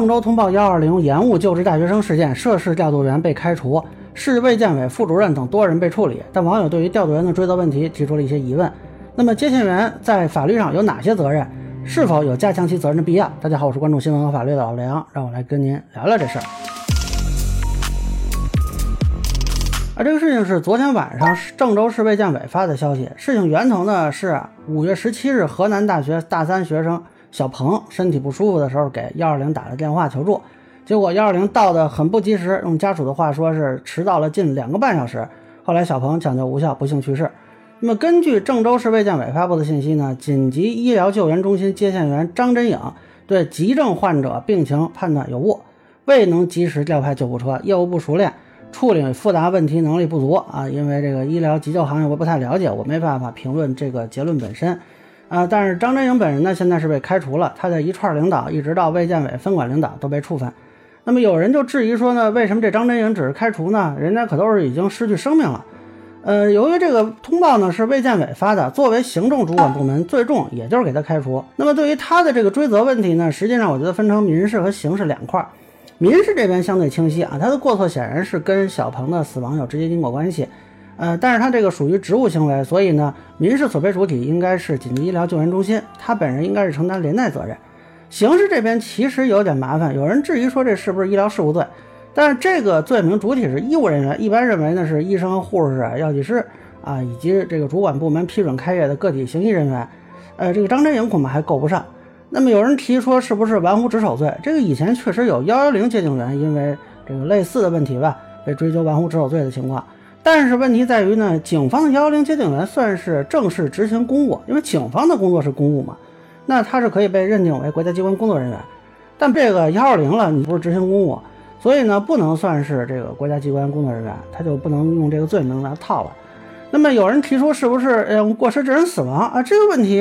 郑州通报幺二零延误救治大学生事件，涉事调度员被开除，市卫健委副主任等多人被处理。但网友对于调度员的追责问题提出了一些疑问。那么接线员在法律上有哪些责任？是否有加强其责任的必要？大家好，我是关注新闻和法律的老梁，让我来跟您聊聊这事儿。啊，这个事情是昨天晚上郑州市卫健委发的消息。事情源头呢是五月十七日，河南大学大三学生小鹏身体不舒服的时候给幺二零打了电话求助，结果幺二零到的很不及时，用家属的话说是迟到了近两个半小时。后来小鹏抢救无效，不幸去世。那么根据郑州市卫健委发布的信息呢，紧急医疗救援中心接线员张真颖对急症患者病情判断有误，未能及时调派救护车，业务不熟练。处理复杂问题能力不足啊，因为这个医疗急救行业我不太了解，我没办法评论这个结论本身啊。但是张真颖本人呢，现在是被开除了，他的一串领导一直到卫健委分管领导都被处分。那么有人就质疑说呢，为什么这张真颖只是开除呢？人家可都是已经失去生命了。呃，由于这个通报呢是卫健委发的，作为行政主管部门，最重也就是给他开除。那么对于他的这个追责问题呢，实际上我觉得分成民事和刑事两块。民事这边相对清晰啊，他的过错显然是跟小鹏的死亡有直接因果关系，呃，但是他这个属于职务行为，所以呢，民事索赔主体应该是紧急医疗救援中心，他本人应该是承担连带责任。刑事这边其实有点麻烦，有人质疑说这是不是医疗事故罪，但是这个罪名主体是医务人员，一般认为呢是医生、护士、药剂师啊，以及这个主管部门批准开业的个体行医人员，呃，这个张真颖恐怕还够不上。那么有人提说是不是玩忽职守罪？这个以前确实有幺幺零接警员因为这个类似的问题吧，被追究玩忽职守罪的情况。但是问题在于呢，警方的幺幺零接警员算是正式执行公务，因为警方的工作是公务嘛，那他是可以被认定为国家机关工作人员。但这个幺二零了，你不是执行公务，所以呢不能算是这个国家机关工作人员，他就不能用这个罪名来套了。那么有人提出是不是嗯过失致人死亡啊？这个问题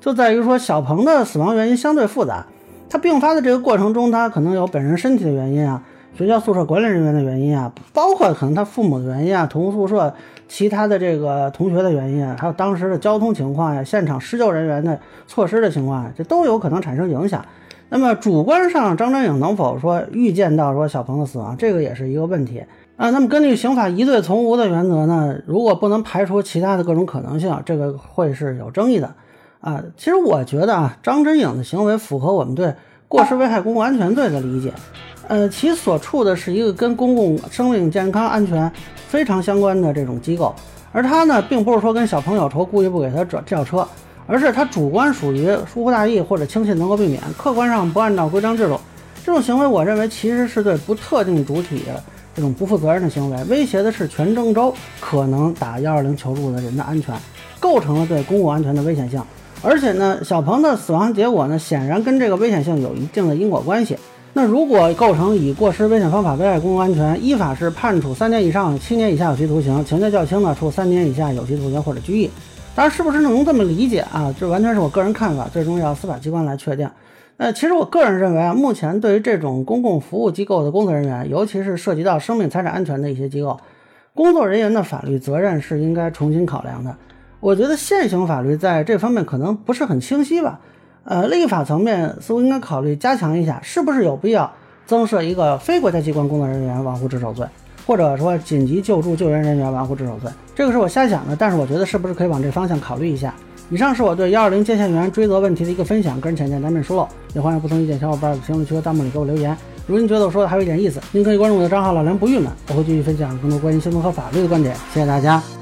就在于说小鹏的死亡原因相对复杂，他病发的这个过程中，他可能有本人身体的原因啊，学校宿舍管理人员的原因啊，包括可能他父母的原因啊，同宿舍其他的这个同学的原因啊，还有当时的交通情况呀，现场施救人员的措施的情况，啊这都有可能产生影响。那么主观上张真颖能否说预见到说小鹏的死亡，这个也是一个问题。啊，那么根据刑法疑罪从无的原则呢，如果不能排除其他的各种可能性，这个会是有争议的。啊，其实我觉得啊，张真颖的行为符合我们对过失危害公共安全罪的理解。呃，其所处的是一个跟公共生命健康安全非常相关的这种机构，而他呢，并不是说跟小朋友仇，故意不给他转叫车，而是他主观属于疏忽大意或者轻信能够避免，客观上不按照规章制度，这种行为，我认为其实是对不特定主体。这种不负责任的行为，威胁的是全郑州可能打幺二零求助的人的安全，构成了对公共安全的危险性。而且呢，小鹏的死亡结果呢，显然跟这个危险性有一定的因果关系。那如果构成以过失危险方法危害公共安全，依法是判处三年以上七年以下有期徒刑，情节较轻的处三年以下有期徒刑或者拘役。当然，是不是能这么理解啊？这完全是我个人看法，最终要司法机关来确定。呃，其实我个人认为啊，目前对于这种公共服务机构的工作人员，尤其是涉及到生命财产安全的一些机构，工作人员的法律责任是应该重新考量的。我觉得现行法律在这方面可能不是很清晰吧。呃，立法层面似乎应该考虑加强一下，是不是有必要增设一个非国家机关工作人员玩忽职守罪，或者说紧急救助救援人员玩忽职守罪？这个是我瞎想的，但是我觉得是不是可以往这方向考虑一下。以上是我对幺二零接线员追责问题的一个分享，个人浅见难免疏漏，也欢迎不同意见小伙伴在评论区和弹幕里给我留言。如果您觉得我说的还有一点意思，您可以关注我的账号老梁不郁闷，我会继续分享更多关于新闻和法律的观点。谢谢大家。